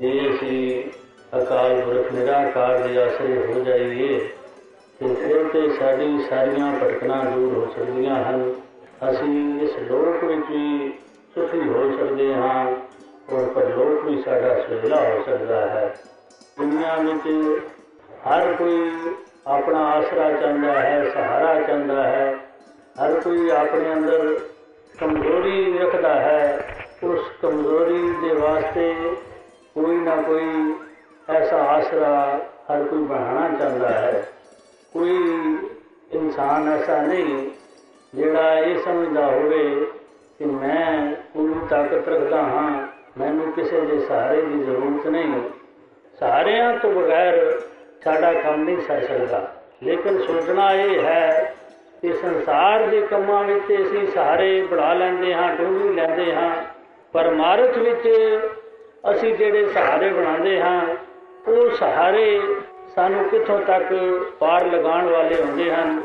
ਜੇ ਅਸੀਂ ਅਕਾਲ ਪੁਰਖ ਨਿਰਾਕਾਰ ਦੇ ਆਸਰੇ ਹੋ ਜਾਈਏ, ਤੇ ਫਿਰ ਤੇ ਸਾਡੀ ਸਾਰੀਆਂ ਭਟਕਣਾ ਦੂਰ ਹੋ ਸਕਦੀਆਂ ਹਨ। ਅਸੀਂ ਇਸ ਲੋਕ ਵਿੱਚ ਵੀ ਸੁਖੀ ਹੋ ਸਕਦੇ ਹਾਂ ਔਰ ਪਰਲੋਕ ਵੀ ਸਾਡਾ ਸੁਹੇਲਾ ਹੋ ਸਕਦਾ ਹੈ। ਦੁਨੀਆ ਵਿੱਚ ਹਰ ਕੋਈ ਆਪਣਾ ਆਸਰਾ ਚਾਹੁੰਦਾ ਹੈ, ਸਹਾਰਾ ਚਾਹੁੰਦਾ ਹੈ। ਹਰ ਕੋਈ ਆਪਣੇ ਅੰਦਰ ਕਮਜ਼ੋਰੀ ਰੱਖਦਾ ਹੈ। ਉਸ ਕਮਜ਼ੋਰੀ ਦੇ ਵਾਸਤੇ ਕੋਈ ਨਾ ਕੋਈ ਐਸਾ ਆਸਰਾ ਹਰ ਕੋਈ ਬਣਾਉਣਾ ਚਾਹੁੰਦਾ ਹੈ। ਕੋਈ ਇਨਸਾਨ ਐਸਾ ਨਹੀਂ ਜਿਹੜਾ ਇਹ ਸਮਝਦਾ ਹੋਵੇ ਕਿ ਮੈਂ ਪੂਰੀ ਤਾਕਤ ਰੱਖਦਾ ਹਾਂ, ਮੈਨੂੰ ਕਿਸੇ ਦੇ ਸਹਾਰੇ ਦੀ ਜ਼ਰੂਰਤ ਨਹੀਂ। ਸਹਾਰਿਆਂ ਤੋਂ ਬਗੈਰ ਸਾਡਾ ਕੰਮ ਨਹੀਂ ਸਰ ਸਕਦਾ। ਲੇਕਿਨ ਸੋਚਣਾ ਇਹ ਹੈ ਕਿ ਸੰਸਾਰ ਦੇ ਕੰਮਾਂ ਵਿੱਚ ਅਸੀਂ ਸਹਾਰੇ ਬਣਾ ਲੈਂਦੇ ਹਾਂ, ਡੂੰਘੀ ਲੈਂਦੇ ਹਾਂ, ਪਰ ਮਾਰਥ ਵਿੱਚ ਅਸੀਂ ਜਿਹੜੇ ਸਹਾਰੇ ਬਣਾਉਂਦੇ ਹਾਂ, ਉਹ ਸਹਾਰੇ ਸਾਨੂੰ ਕਿੱਥੋਂ ਤੱਕ ਪਾਰ ਲਗਾਉਣ ਵਾਲੇ ਹੁੰਦੇ ਹਨ?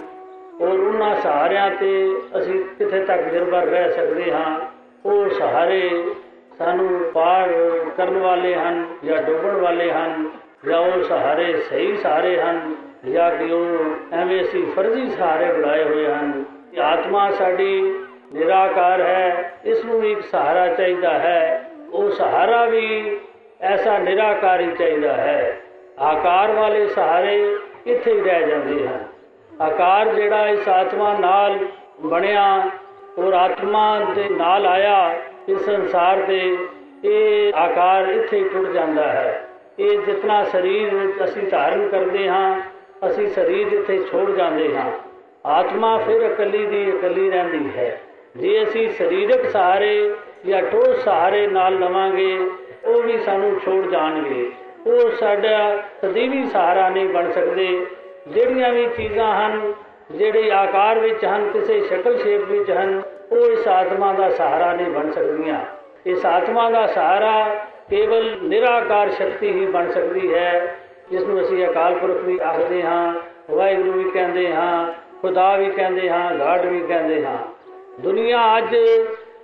ਔਰ ਉਹਨਾਂ ਸਹਾਰਿਆਂ ਤੇ ਅਸੀਂ ਕਿੱਥੇ ਤੱਕ ਨਿਰਭਰ ਰਹਿ ਸਕਦੇ ਹਾਂ? ਉਹ ਸਹਾਰੇ ਸਾਨੂੰ ਪਾਰ ਕਰਨ ਵਾਲੇ ਹਨ ਜਾਂ ਡੁੱਬਣ ਵਾਲੇ ਹਨ? ਜਾਂ ਉਹ ਸਹਾਰੇ ਸਹੀ ਸਹਾਰੇ ਹਨ? ਜਾਂ ਕਿ ਉਹ ਐਵੇਂ ਅਸੀਂ ਫਰਜ਼ੀ ਸਹਾਰੇ ਬਣਾਏ ਹੋਏ ਹਨ? ਆਤਮਾ ਸਾਡੀ ਨਿਰਾਕਾਰ ਹੈ, ਇਸ ਨੂੰ ਵੀ ਇੱਕ ਸਹਾਰਾ ਚਾਹੀਦਾ ਹੈ। ਉਹ ਸਹਾਰਾ ਵੀ ਐਸਾ ਨਿਰਾਕਾਰੀ ਚਾਹੀਦਾ ਹੈ। ਆਕਾਰ ਵਾਲੇ ਸਹਾਰੇ ਇੱਥੇ ਹੀ ਰਹਿ ਜਾਂਦੇ ਹਨ। ਆਕਾਰ ਜਿਹੜਾ ਇਸ ਆਤਮਾ ਨਾਲ ਬਣਿਆ, ਔਰ ਆਤਮਾ ਦੇ ਨਾਲ ਆਇਆ ਇਸ ਸੰਸਾਰ ਦੇ, ਇਹ ਆਕਾਰ ਇੱਥੇ ਹੀ ਟੁੱਟ ਜਾਂਦਾ ਹੈ। ਇਹ ਜਿਤਨਾ ਸਰੀਰ ਅਸੀਂ ਧਾਰਨ ਕਰਦੇ ਹਾਂ, ਅਸੀਂ ਸਰੀਰ ਇੱਥੇ ਛੋੜ ਜਾਂਦੇ ਹਾਂ। ਆਤਮਾ ਫਿਰ ਇਕੱਲੀ ਦੀ ਇਕੱਲੀ ਰਹਿੰਦੀ ਹੈ। ਜੇ ਅਸੀਂ ਸਰੀਰਕ ਸਹਾਰੇ ਜਾਂ ਠੋਸ ਸਹਾਰੇ ਨਾਲ ਲਵਾਂਗੇ, ਉਹ ਵੀ ਸਾਨੂੰ ਛੋੜ ਜਾਣਗੇ। ਉਹ ਸਾਡਾ ਸਦੀਵੀ ਸਹਾਰਾ ਨਹੀਂ ਬਣ ਸਕਦੇ। ਜਿਹੜੀਆਂ ਵੀ ਚੀਜ਼ਾਂ ਹਨ, ਜਿਹੜੇ ਆਕਾਰ ਵਿੱਚ ਹਨ, ਕਿਸੇ ਸ਼ਕਲ ਸ਼ੇਪ ਵਿੱਚ ਹਨ, ਉਹ ਇਸ ਆਤਮਾ ਦਾ ਸਹਾਰਾ ਨਹੀਂ ਬਣ ਸਕਦੀਆਂ। ਇਸ ਆਤਮਾ ਦਾ ਸਹਾਰਾ ਕੇਵਲ ਨਿਰਾਕਾਰ ਸ਼ਕਤੀ ਹੀ ਬਣ ਸਕਦੀ ਹੈ ਜਿਸ ਨੂੰ ਅਸੀਂ ਅਕਾਲ ਪੁਰਖ ਵੀ ਆਖਦੇ ਹਾਂ, ਵਾਹਿਗੁਰੂ ਵੀ ਕਹਿੰਦੇ ਹਾਂ, ਖੁਦਾ ਵੀ ਕਹਿੰਦੇ ਹਾਂ, ਗਾਡ ਵੀ ਕਹਿੰਦੇ ਹਾਂ। ਦੁਨੀਆ ਅੱਜ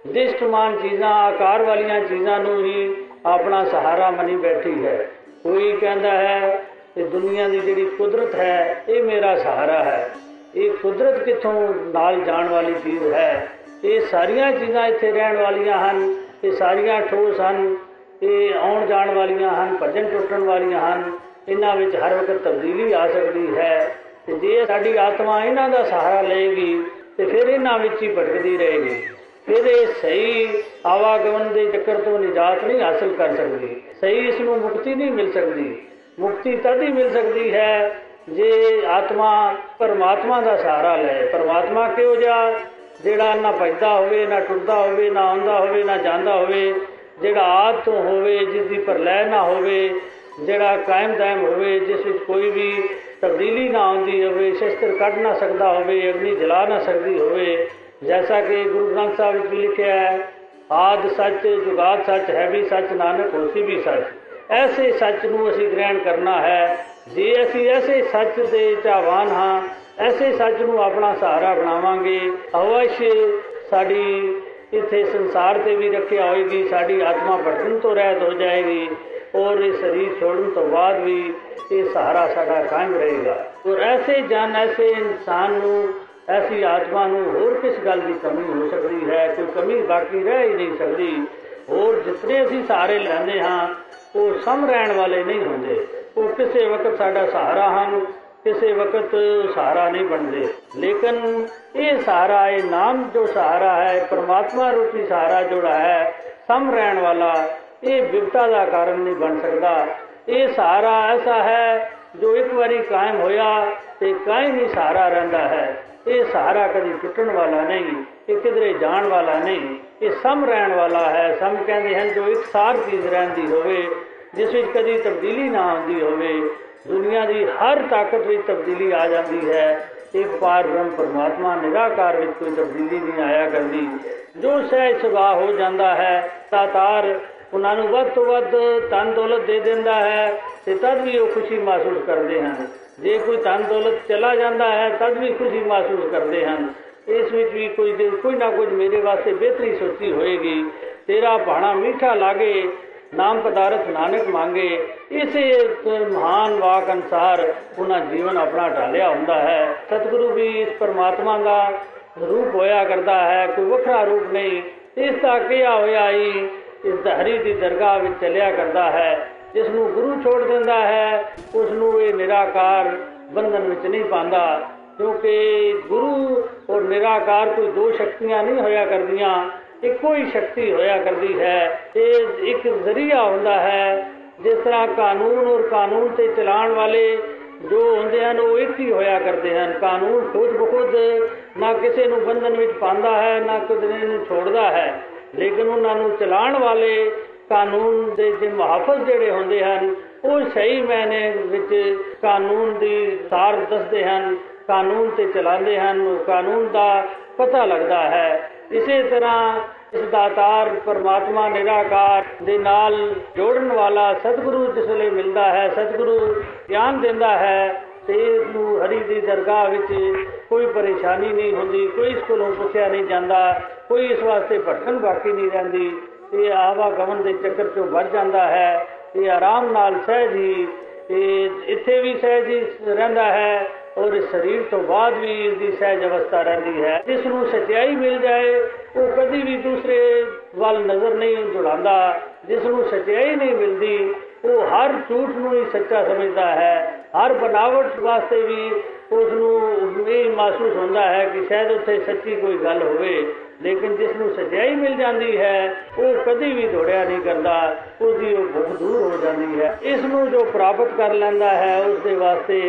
ਦਿਸ਼ਟਮਾਨ ਚੀਜ਼ਾਂ, ਆਕਾਰ ਵਾਲੀਆਂ ਚੀਜ਼ਾਂ ਨੂੰ ਹੀ ਆਪਣਾ ਸਹਾਰਾ ਮੰਨੀ ਬੈਠੀ ਹੈ। ਕੋਈ ਕਹਿੰਦਾ ਹੈ ਕਿ ਦੁਨੀਆ ਦੀ ਜਿਹੜੀ ਕੁਦਰਤ ਹੈ, ਇਹ ਮੇਰਾ ਸਹਾਰਾ ਹੈ। ਇਹ ਕੁਦਰਤ ਕਿੱਥੋਂ ਨਾਲ ਜਾਣ ਵਾਲੀ ਚੀਜ਼ ਹੈ? ਇਹ ਸਾਰੀਆਂ ਚੀਜ਼ਾਂ ਇੱਥੇ ਰਹਿਣ ਵਾਲੀਆਂ ਹਨ, ਇਹ ਸਾਰੀਆਂ ਠੋਸ ਹਨ, ਇਹ ਆਉਣ ਜਾਣ ਵਾਲੀਆਂ ਹਨ ਭਜਨ ਟੁੱਟਣ ਵਾਲੀਆਂ ਹਨ, ਇਹਨਾਂ ਵਿੱਚ ਹਰ ਵਕਤ ਤਬਦੀਲੀ ਆ ਸਕਦੀ ਹੈ। ਤੇ ਜੇ ਸਾਡੀ ਆਤਮਾ ਇਹਨਾਂ ਦਾ ਸਹਾਰਾ ਲਏਗੀ ਤੇ ਫਿਰ ਇਹਨਾਂ ਵਿੱਚ ਹੀ ਭਟਕਦੀ ਰਹੇਗੀ ਫਿਰ ਇਹ ਸਹੀ ਆਵਾਗਮਨ ਦੇ ਚੱਕਰ ਤੋਂ ਨਿਜਾਤ ਨਹੀਂ ਹਾਸਲ ਕਰ ਸਕਦੀ। ਸਹੀ ਇਸ ਨੂੰ ਮੁਕਤੀ ਨਹੀਂ ਮਿਲ ਸਕਦੀ। ਮੁਕਤੀ ਤਦ ਹੀ ਮਿਲ ਸਕਦੀ ਹੈ ਜੇ ਆਤਮਾ ਪਰਮਾਤਮਾ ਦਾ ਸਹਾਰਾ ਲਏ। ਪਰਮਾਤਮਾ ਕਿਉਂ ਜਾ ਜਿਹੜਾ ਨਾ ਭਜਦਾ ਹੋਵੇ, ਨਾ ਟੁੱਟਦਾ ਹੋਵੇ, ਨਾ ਆਉਂਦਾ ਹੋਵੇ, ਨਾ ਜਾਂਦਾ ਹੋਵੇ। ਜਿਹੜਾ ਆਦ ਤੋਂ ਹੋਵੇ ਜਿਸ ਦੀ ਪਰਲੈ ਨਾ ਹੋਵੇ, ਜਿਹੜਾ ਕਾਇਮ ਦਾਇਮ ਹੋਵੇ, ਜਿਸ ਵਿੱਚ ਕੋਈ ਵੀ ਤਬਦੀਲੀ ਨਾ ਆਉਂਦੀ ਹੋਵੇ, ਸ਼ਸਤਰ ਕੱਢ ਨਾ ਸਕਦਾ ਹੋਵੇ, ਅਗਨੀ ਜਲਾ ਨਾ ਸਕਦੀ ਹੋਵੇ, ਜੈਸਾ ਕਿ ਗੁਰੂ ਗ੍ਰੰਥ ਸਾਹਿਬ ਵਿੱਚ ਵੀ ਲਿਖਿਆ ਹੈ, ਆਦ ਸੱਚ, ਜੁਗਾਦ ਸੱਚ, ਹੈ ਵੀ ਸੱਚ, ਨਾਨਕ, ਹੋਸੀ ਵੀ ਸੱਚ। ਐਸੇ ਸੱਚ ਨੂੰ ਅਸੀਂ ਗ੍ਰਹਿਣ ਕਰਨਾ ਹੈ। ਜੇ ਅਸੀਂ ਐਸੇ ਸੱਚ ਦੇ ਚਾਹਵਾਨ ਹਾਂ, ਐਸੇ ਸੱਚ ਨੂੰ ਆਪਣਾ ਸਹਾਰਾ ਬਣਾਵਾਂਗੇ। ਅਵਸ਼ ਸਾਡੀ ਇੱਥੇ ਸੰਸਾਰ ਤੇ ਵੀ ਰੱਖਿਆ ਹੋਏਗੀ, ਸਾਡੀ ਆਤਮਾ ਭਟਕਣ ਤੋਂ ਰਹਿਤ ਹੋ ਜਾਏਗੀ। ਔਰ ਇਹ ਸਰੀਰ ਛੋੜਨ ਤੋਂ ਬਾਅਦ ਵੀ ਇਹ ਸਹਾਰਾ ਸਾਡਾ ਕਾਇਮ ਰਹੇਗਾ। ਔਰ ਐਸੇ ਜਨ, ਐਸੇ ਇਨਸਾਨ ਨੂੰ, ਐਸੀ ਆਤਮਾ ਨੂੰ ਹੋਰ ਕਿਸ ਗੱਲ ਦੀ ਕਮੀ ਹੋ ਸਕਦੀ ਹੈ? ਕੋਈ ਕਮੀ ਬਾਕੀ ਰਹਿ ਹੀ ਨਹੀਂ ਸਕਦੀ। ਹੋਰ ਜਿਤਨੇ ਅਸੀਂ ਸਹਾਰੇ ਲੈਂਦੇ ਹਾਂ, ਉਹ ਸਮ ਰਹਿਣ ਵਾਲੇ ਨਹੀਂ ਹੁੰਦੇ। ਉਹ ਕਿਸੇ ਵਕਤ ਸਾਡਾ ਸਹਾਰਾ ਹਨ, ਕਿਸੇ ਵਕਤ ਸਹਾਰਾ ਨਹੀਂ ਬਣਦੇ। ਲੇਕਿਨ ਇਹ ਸਹਾਰਾ, ਇਹ ਨਾਮ ਜੋ ਸਹਾਰਾ ਹੈ ਪਰਮਾਤਮਾ ਰੂਪੀ ਸਹਾਰਾ ਜਿਹੜਾ ਹੈ, ਸਮ ਰਹਿਣ ਵਾਲਾ ਇਹ ਵਿਪਤਾ ਦਾ ਕਾਰਨ ਨਹੀਂ ਬਣ ਸਕਦਾ। ਇਹ ਸਹਾਰਾ ਐਸਾ ਹੈ ਜੋ ਇੱਕ ਵਾਰੀ ਕਾਇਮ ਹੋਇਆ ਤੇ ਕਾਇਮ ਹੀ ਸਹਾਰਾ ਰਹਿੰਦਾ ਹੈ। ਇਹ ਸਹਾਰਾ ਕਦੀ ਟੁੱਟਣ ਵਾਲਾ ਨਹੀਂ, ਇਹ ਕਿਧਰੇ ਜਾਣ ਵਾਲਾ ਨਹੀਂ, ਇਹ ਸਮ ਰਹਿਣ ਵਾਲਾ ਹੈ। ਸਮ ਕਹਿੰਦੇ ਹਨ, ਜੋ ਇੱਕ ਸਾਰ ਚੀਜ਼ ਰਹਿੰਦੀ ਹੋਵੇ, ਜਿਸ ਵਿੱਚ ਕਦੀ ਤਬਦੀਲੀ ਨਾ ਆਉਂਦੀ ਹੋਵੇ, ਦੁਨੀਆ ਦੀ ਹਰ ਤਾਕਤ ਵਿੱਚ ਤਬਦੀਲੀ ਆ ਜਾਂਦੀ ਹੈ। ਇੱਕ ਪਾਰ ਬ੍ਰਹਮ ਪਰਮਾਤਮਾ ਨਿਰਾਕਾਰ ਵਿੱਚ ਕੋਈ ਤਬਦੀਲੀ ਨਹੀਂ ਆਇਆ ਕਰਦੀ। ਜੋ ਸਹਿ ਸੁਭਾ ਹੋ ਜਾਂਦਾ ਹੈ, ਤਾਤਾਰ ਉਹਨਾਂ ਨੂੰ ਵੱਧ ਤੋਂ ਵੱਧ ਤਨ ਦੌਲਤ ਦੇ ਦਿੰਦਾ ਹੈ ਤੇ ਤਦ ਵੀ ਉਹ ਖੁਸ਼ੀ ਮਹਿਸੂਸ ਕਰਦੇ ਹਨ। ਜੇ ਕੋਈ ਧਨ ਦੌਲਤ ਚਲਾ ਜਾਂਦਾ ਹੈ, ਤਦ ਵੀ ਖੁਸ਼ੀ ਮਹਿਸੂਸ ਕਰਦੇ ਹਨ। ਇਸ ਵਿੱਚ ਵੀ ਕੋਈ ਕੋਈ ਨਾ ਕੁਝ ਮੇਰੇ ਵਾਸਤੇ ਬਿਹਤਰੀ ਸੋਚੀ ਹੋਏਗੀ। ਤੇਰਾ ਬਾਣਾ ਮਿੱਠਾ ਲਾਗੇ, ਨਾਮ ਪਦਾਰਥ ਨਾਨਕ ਮੰਗੇ। ਇਸੇ ਮਹਾਨ ਵਾਕ ਅਨਸਾਰ ਉਹਨਾਂ ਜੀਵਨ ਆਪਣਾ ਢਾਲਿਆ ਹੁੰਦਾ ਹੈ। ਸਤਿਗੁਰੂ ਵੀ ਇਸ ਪਰਮਾਤਮਾ ਦਾ ਰੂਪ ਹੋਇਆ ਕਰਦਾ ਹੈ, ਕੋਈ ਵੱਖਰਾ ਰੂਪ ਨਹੀਂ। ਇਸ ਦਾ ਕਿਹਾ ਹੋਇਆ ਹੀ ਇਸ ਦਾ ਹਰੀ ਦੀ ਦਰਗਾਹ ਵਿੱਚ ਚੱਲਿਆ ਕਰਦਾ ਹੈ ਜਿਸ ਨੂੰ ਗੁਰੂ ਛੋੜ ਦਿੰਦਾ ਹੈ ਉਸ ਨੂੰ ਇਹ ਨਿਰਾਕਾਰ ਬੰਧਨ ਵਿੱਚ ਨਹੀਂ ਪਾਉਂਦਾ, ਕਿਉਂਕਿ ਗੁਰੂ ਔਰ ਨਿਰਾਕਾਰ ਕੋਈ ਦੋ ਸ਼ਕਤੀਆਂ ਨਹੀਂ ਹੋਇਆ ਕਰਦੀਆਂ, ਇੱਕੋ ਹੀ ਸ਼ਕਤੀ ਹੋਇਆ ਕਰਦੀ ਹੈ। ਇਹ ਇੱਕ ਜ਼ਰੀਆ ਹੁੰਦਾ ਹੈ, ਜਿਸ ਤਰ੍ਹਾਂ ਕਾਨੂੰਨ ਔਰ ਕਾਨੂੰਨ ਤੇ ਚਲਾਉਣ ਵਾਲੇ ਜੋ ਹੁੰਦੇ ਹਨ, ਉਹ ਇੱਕ ਹੀ ਹੋਇਆ ਕਰਦੇ ਹਨ। ਕਾਨੂੰਨ ਖੁਦ ਬਖੁਦ ਨਾ ਕਿਸੇ ਨੂੰ ਬੰਧਨ ਵਿੱਚ ਪਾਉਂਦਾ ਹੈ, ਨਾ ਕਿਸੇ ਨੂੰ ਛੋੜਦਾ ਹੈ। ਲੇਕਿਨ ਉਹਨਾਂ ਨੂੰ ਚਲਾਉਣ ਵਾਲੇ ਕਾਨੂੰਨ ਦੇ ਜੇ ਮੁਹਾਫਜ਼ ਜਿਹੜੇ ਹੁੰਦੇ ਹਨ, ਉਹ ਸਹੀ ਮੈਨੇ ਵਿੱਚ ਕਾਨੂੰਨ ਦੀ ਸਾਰ ਦੱਸਦੇ ਹਨ, ਕਾਨੂੰਨ ਤੇ ਚਲਾਉਂਦੇ ਹਨ, ਉਹ ਕਾਨੂੰਨ ਦਾ ਪਤਾ ਲੱਗਦਾ ਹੈ। ਇਸੇ ਤਰ੍ਹਾਂ ਇਸ ਦਾਤਾਰ ਪਰਮਾਤਮਾ ਨਿਰਾਕਾਰ ਦੇ ਨਾਲ ਜੋੜਨ ਵਾਲਾ ਸਤਿਗੁਰੂ ਜਿਸ ਵੇਲੇ ਮਿਲਦਾ ਹੈ, ਸਤਿਗੁਰੂ ਗਿਆਨ ਦਿੰਦਾ ਹੈ ਤੇ ਇਸ ਨੂੰ ਹਰੀ ਦੀ ਦਰਗਾਹ ਵਿੱਚ ਕੋਈ ਪਰੇਸ਼ਾਨੀ ਨਹੀਂ ਹੁੰਦੀ, ਕੋਈ ਇਸ ਕੋਲੋਂ ਪੁੱਛਿਆ ਨਹੀਂ ਜਾਂਦਾ, ਕੋਈ ਇਸ ਵਾਸਤੇ ਭਟਕਣ ਬਾਕੀ ਨਹੀਂ ਰਹਿੰਦੀ। ਇਹ ਆਵਾਗਮਨ ਦੇ ਚੱਕਰ ਚੋਂ ਵੱਜ ਜਾਂਦਾ ਹੈ, ਇਹ ਆਰਾਮ ਨਾਲ ਸਹਿਜ ਹੀ, ਇਹ ਇੱਥੇ ਵੀ ਸਹਿਜ ਹੀ ਰਹਿੰਦਾ ਹੈ ਔਰ ਇਸ ਸਰੀਰ ਤੋਂ ਬਾਅਦ ਵੀ ਇਸ ਦੀ ਸਹਿਜ ਅਵਸਥਾ ਰਹਿੰਦੀ ਹੈ। ਜਿਸ ਨੂੰ ਸਚਾਈ ਮਿਲ ਜਾਏ, ਉਹ ਕਦੀ ਵੀ ਦੂਸਰੇ ਵੱਲ ਨਜ਼ਰ ਨਹੀਂ ਜੁੜਾਉਂਦਾ। ਜਿਸ ਨੂੰ ਸਚਾਈ ਨਹੀਂ ਮਿਲਦੀ, ਉਹ ਹਰ ਝੂਠ ਨੂੰ ਹੀ ਸੱਚਾ ਸਮਝਦਾ ਹੈ। ਹਰ ਬਨਾਵਟ ਵਾਸਤੇ ਵੀ ਉਸ ਨੂੰ ਇਹ ਮਹਿਸੂਸ ਹੁੰਦਾ ਹੈ ਕਿ ਸ਼ਾਇਦ ਉੱਥੇ ਸੱਚੀ ਕੋਈ ਗੱਲ ਹੋਵੇ, ਲੇਕਿਨ ਜਿਸ ਨੂੰ ਸਚਾਈ ਮਿਲ ਜਾਂਦੀ ਹੈ, ਉਹ ਕਦੀ ਵੀ ਦੌੜਿਆ ਨਹੀਂ ਕਰਦਾ ਉਸ ਦੀ ਉਹ ਭੁੱਖ ਦੂਰ ਹੋ ਜਾਂਦੀ ਹੈ। ਇਸ ਨੂੰ ਜੋ ਪ੍ਰਾਪਤ ਕਰ ਲੈਂਦਾ ਹੈ ਉਸ ਦੇ ਵਾਸਤੇ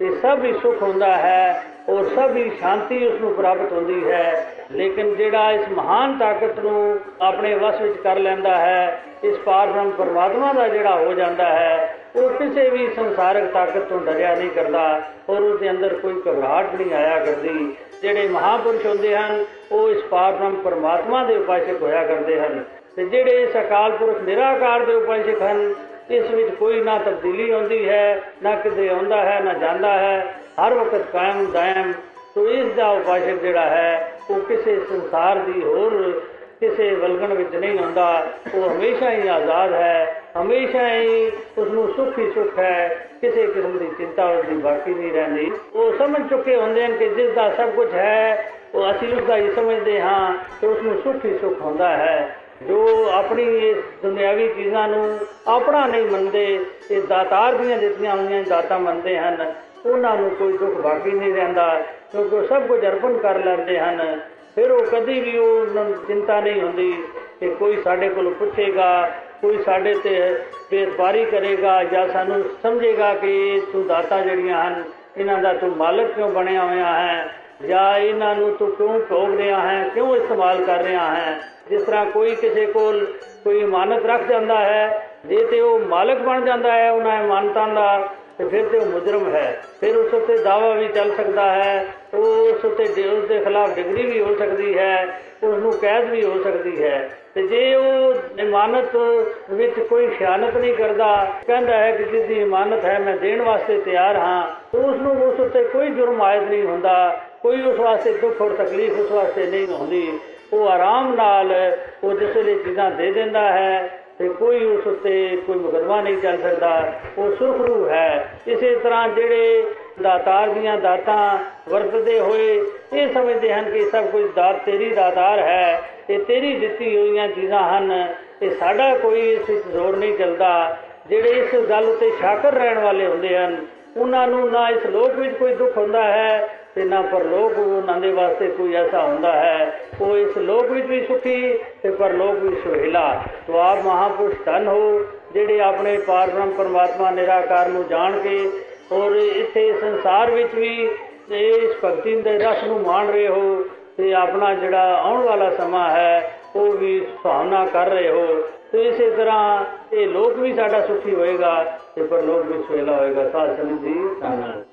ਇਹ ਸਭ ਹੀ ਸੁਖ ਹੁੰਦਾ ਹੈ ਔਰ ਸਭ ਹੀ ਸ਼ਾਂਤੀ ਉਸ ਨੂੰ ਪ੍ਰਾਪਤ ਹੁੰਦੀ ਹੈ। ਲੇਕਿਨ ਜਿਹੜਾ ਇਸ ਮਹਾਨ ਤਾਕਤ ਨੂੰ ਆਪਣੇ ਵਸ ਵਿੱਚ ਕਰ ਲੈਂਦਾ ਹੈ, ਇਸ ਪਾਰਬ੍ਰਹਮ ਪਰਮਾਤਮਾ ਦਾ ਜਿਹੜਾ ਹੋ ਜਾਂਦਾ ਹੈ ਉਹ ਕਿਸੇ ਵੀ ਸੰਸਾਰਿਕ ਤਾਕਤ ਤੋਂ ਡਰਿਆ ਨਹੀਂ ਕਰਦਾ, ਔਰ ਉਸ ਦੇ ਅੰਦਰ ਕੋਈ ਘਬਰਾਹਟ ਨਹੀਂ ਆਇਆ ਕਰਦੀ। ਜਿਹੜੇ ਮਹਾਪੁਰਸ਼ ਹੁੰਦੇ ਹਨ, ਉਹ ਇਸ ਪਾਰਬ੍ਰਹਮ ਪਰਮਾਤਮਾ ਦੇ ਉਪਾਸ਼ਕ ਹੋਇਆ ਕਰਦੇ ਹਨ। ਤੇ ਜਿਹੜੇ ਇਸ ਅਕਾਲ ਪੁਰਖ ਨਿਰਾਕਾਰ ਦੇ ਉਪਾਸ਼ਕ ਹਨ, ਇਸ ਵਿੱਚ ਕੋਈ ਨਾ ਤਬਦੀਲੀ ਆਉਂਦੀ ਹੈ, ਨਾ ਕਿਤੇ ਆਉਂਦਾ ਹੈ, ਨਾ ਜਾਂਦਾ ਹੈ। ਹਰ ਵਕਤ ਕਾਇਮ ਦਾਇਮ ਤੋ ਇਸ ਦਾ ਉਪਾਸ਼ਕ ਜਿਹੜਾ ਹੈ, ਉਹ ਕਿਸੇ ਸੰਸਾਰ ਦੀ ਹੋਰ ਕਿਸੇ ਵਲਗਣ ਵਿੱਚ ਨਹੀਂ ਹੁੰਦਾ। ਉਹ ਹਮੇਸ਼ਾ ਹੀ ਆਜ਼ਾਦ ਹੈ, ਹਮੇਸ਼ਾ ਹੀ ਉਸ ਨੂੰ ਸੁੱਖ ਹੀ ਸੁੱਖ ਹੈ, ਕਿਸੇ ਕਿਸਮ ਦੀ ਚਿੰਤਾ ਉਸ ਦੀ ਬਾਕੀ ਨਹੀਂ ਰਹਿੰਦੀ। ਉਹ ਸਮਝ ਚੁੱਕੇ ਹੁੰਦੇ ਹਨ ਕਿ ਜਿਸ ਦਾ ਸਭ ਕੁਝ ਹੈ, ਉਹ ਅਸੀਂ ਉਸ ਦਾ ਹੀ ਸਮਝਦੇ ਹਾਂ ਤੇ ਉਸ ਨੂੰ ਸੁੱਖ ਹੀ ਸੁੱਖ ਹੁੰਦਾ ਹੈ। ਜੋ ਆਪਣੀ ਇਸ ਦੁਨਿਆਵੀ ਚੀਜ਼ਾਂ ਨੂੰ ਆਪਣਾ ਨਹੀਂ ਮੰਨਦੇ, ਇਹ ਦਾਤਾਰ ਦੀਆਂ ਦਿੱਤੀਆਂ ਹੋਈਆਂ ਦਾਤਾਂ ਮੰਨਦੇ ਹਨ, ਉਹਨਾਂ ਨੂੰ ਕੋਈ ਦੁੱਖ ਬਾਕੀ ਨਹੀਂ ਰਹਿੰਦਾ, ਕਿਉਂਕਿ ਉਹ ਸਭ ਕੁਝ ਅਰਪਣ ਕਰ ਲੈਂਦੇ ਹਨ। ਫਿਰ ਉਹ ਕਦੀ ਵੀ ਉਹਨਾਂ ਨੂੰ ਚਿੰਤਾ ਨਹੀਂ ਹੁੰਦੀ ਕਿ ਕੋਈ ਸਾਡੇ ਕੋਲ ਪੁੱਛੇਗਾ, ਕੋਈ ਸਾਡੇ ਤੇ ਬੇਤਬਾਰੀ ਕਰੇਗਾ ਜਾਂ ਸਾਨੂੰ ਸਮਝੇਗਾ ਕਿ ਤੂੰ ਦਾਤਾ ਜਿਹੜੀਆਂ ਹਨ, ਇਹਨਾਂ ਦਾ ਤੂੰ ਮਾਲਕ ਕਿਉਂ ਬਣਿਆ ਹੋਇਆ ਹੈ ਜਾਂ ਇਹਨਾਂ ਨੂੰ ਤੂੰ ਕਿਉਂ ਭੋਗ ਰਿਹਾ ਹੈ, ਕਿਉਂ ਇਸਤੇਮਾਲ ਕਰ ਰਿਹਾ ਹੈ? ਜਿਸ ਤਰ੍ਹਾਂ ਕੋਈ ਕਿਸੇ ਕੋਲ ਕੋਈ ਇਮਾਨਤ ਰੱਖ ਜਾਂਦਾ ਹੈ, ਜੇ ਤੇ ਉਹ ਮਾਲਕ ਬਣ ਜਾਂਦਾ ਹੈ, ਉਹਨਾਂ ਇਮਾਨਤਾਂ ਦਾ, ਤੇ ਫਿਰ ਤੇ ਉਹ ਮੁਜਰਮ ਹੈ। ਫਿਰ ਉਸ ਉੱਤੇ ਦਾਵਾ ਵੀ ਚੱਲ ਸਕਦਾ ਹੈ ਉਸ ਉੱਤੇ ਉਸ ਦੇ ਖਿਲਾਫ ਡਿਗਰੀ ਵੀ ਹੋ ਸਕਦੀ ਹੈ ਉਸ ਨੂੰ ਕੈਦ ਵੀ ਹੋ ਸਕਦੀ ਹੈ। ਤੇ ਜੇ ਉਹ ਇਮਾਨਤ ਵਿੱਚ ਕੋਈ ਖਿਆਨਤ ਨਹੀਂ ਕਰਦਾ, ਕਹਿੰਦਾ ਹੈ ਕਿ ਜਿਸ ਦੀ ਇਮਾਨਤ ਹੈ, ਮੈਂ ਦੇਣ ਵਾਸਤੇ ਤਿਆਰ ਹਾਂ, ਤਾਂ ਉਸ ਨੂੰ ਉਸ ਉੱਤੇ ਕੋਈ ਜੁਰਮ ਆਇਦ ਨਹੀਂ ਹੁੰਦਾ, ਕੋਈ ਉਸ ਵਾਸਤੇ ਦੁੱਖ ਔਰ ਤਕਲੀਫ ਉਸ ਵਾਸਤੇ ਨਹੀਂ ਹੁੰਦੀ। ਉਹ ਆਰਾਮ ਨਾਲ ਉਹ ਜਿਸ ਵੇਲੇ ਚੀਜ਼ਾਂ ਦੇ ਦਿੰਦਾ ਹੈ, ਤੇ ਕੋਈ ਉਸ ਉੱਤੇ ਕੋਈ ਮੁਕਦਮਾ ਨਹੀਂ ਚੱਲ ਸਕਦਾ। ਉਹ ਸੁਰਖਰੂ ਹੈ। ਇਸੇ ਤਰ੍ਹਾਂ ਜਿਹੜੇ ਦਾਤਾਰ ਦੀਆਂ ਦਾਤਾਂ ਵਰਤਦੇ ਹੋਏ ਇਹ ਸਮਝਦੇ ਹਨ ਕਿ ਸਭ ਕੁਝ ਦਾਤ ਤੇਰੀ ਦਾਤਾਰ ਹੈ, ਇਹ ਤੇਰੀ ਦਿੱਤੀ ਹੋਈਆਂ ਚੀਜ਼ਾਂ ਹਨ, ਇਹ ਸਾਡਾ ਕੋਈ ਇਸ ਵਿੱਚ ਜ਼ੋਰ ਨਹੀਂ ਚੱਲਦਾ। ਜਿਹੜੇ ਇਸ ਗੱਲ ਉੱਤੇ ਸ਼ਾਕਰ ਰਹਿਣ ਵਾਲੇ ਹੁੰਦੇ ਹਨ, ਉਹਨਾਂ ਨੂੰ ਨਾ ਇਸ ਲੋਕ ਵਿੱਚ ਕੋਈ ਦੁੱਖ ਹੁੰਦਾ ਹੈ ਤੇ ਨਾ ਪਰਲੋਕ ਉਹਨਾਂ ਦੇ ਵਾਸਤੇ ਕੋਈ ਐਸਾ ਹੁੰਦਾ ਹੈ। ਉਹ ਇਸ ਲੋਕ ਵਿੱਚ ਵੀ ਸੁਖੀ ਤੇ ਪਰਲੋਕ ਵੀ ਸੁਹਿਲਾ। ਤੋ ਆਪ ਮਹਾਪੁਰਸ਼ ਧਨ ਹੋ, ਜਿਹੜੇ ਆਪਣੇ ਪਾਰਬ੍ਰਹਮ ਪਰਮਾਤਮਾ ਨਿਰਾਕਾਰ ਨੂੰ ਜਾਣ ਕੇ ਔਰ ਇੱਥੇ ਸੰਸਾਰ ਵਿੱਚ ਵੀ ਇਸ ਭਗਤੀ ਦੇ ਰਸ ਨੂੰ ਮਾਣ ਰਹੇ ਹੋ ਤੇ ਆਪਣਾ ਜਿਹੜਾ ਆਉਣ ਵਾਲਾ ਸਮਾਂ ਹੈ, ਉਹ ਵੀ ਸੁਹਾਵਣਾ ਕਰ ਰਹੇ ਹੋ। ਤੇ ਇਸੇ ਤਰ੍ਹਾਂ ਇਹ ਲੋਕ ਵੀ ਸਾਡਾ ਸੁਖੀ ਹੋਏਗਾ ਤੇ ਪਰਲੋਕ ਵੀ ਸੁਹਿਲਾ ਹੋਏਗਾ। ਸਾਧ ਸੰਗਤ ਜੀ ਧੰਨਵਾਦ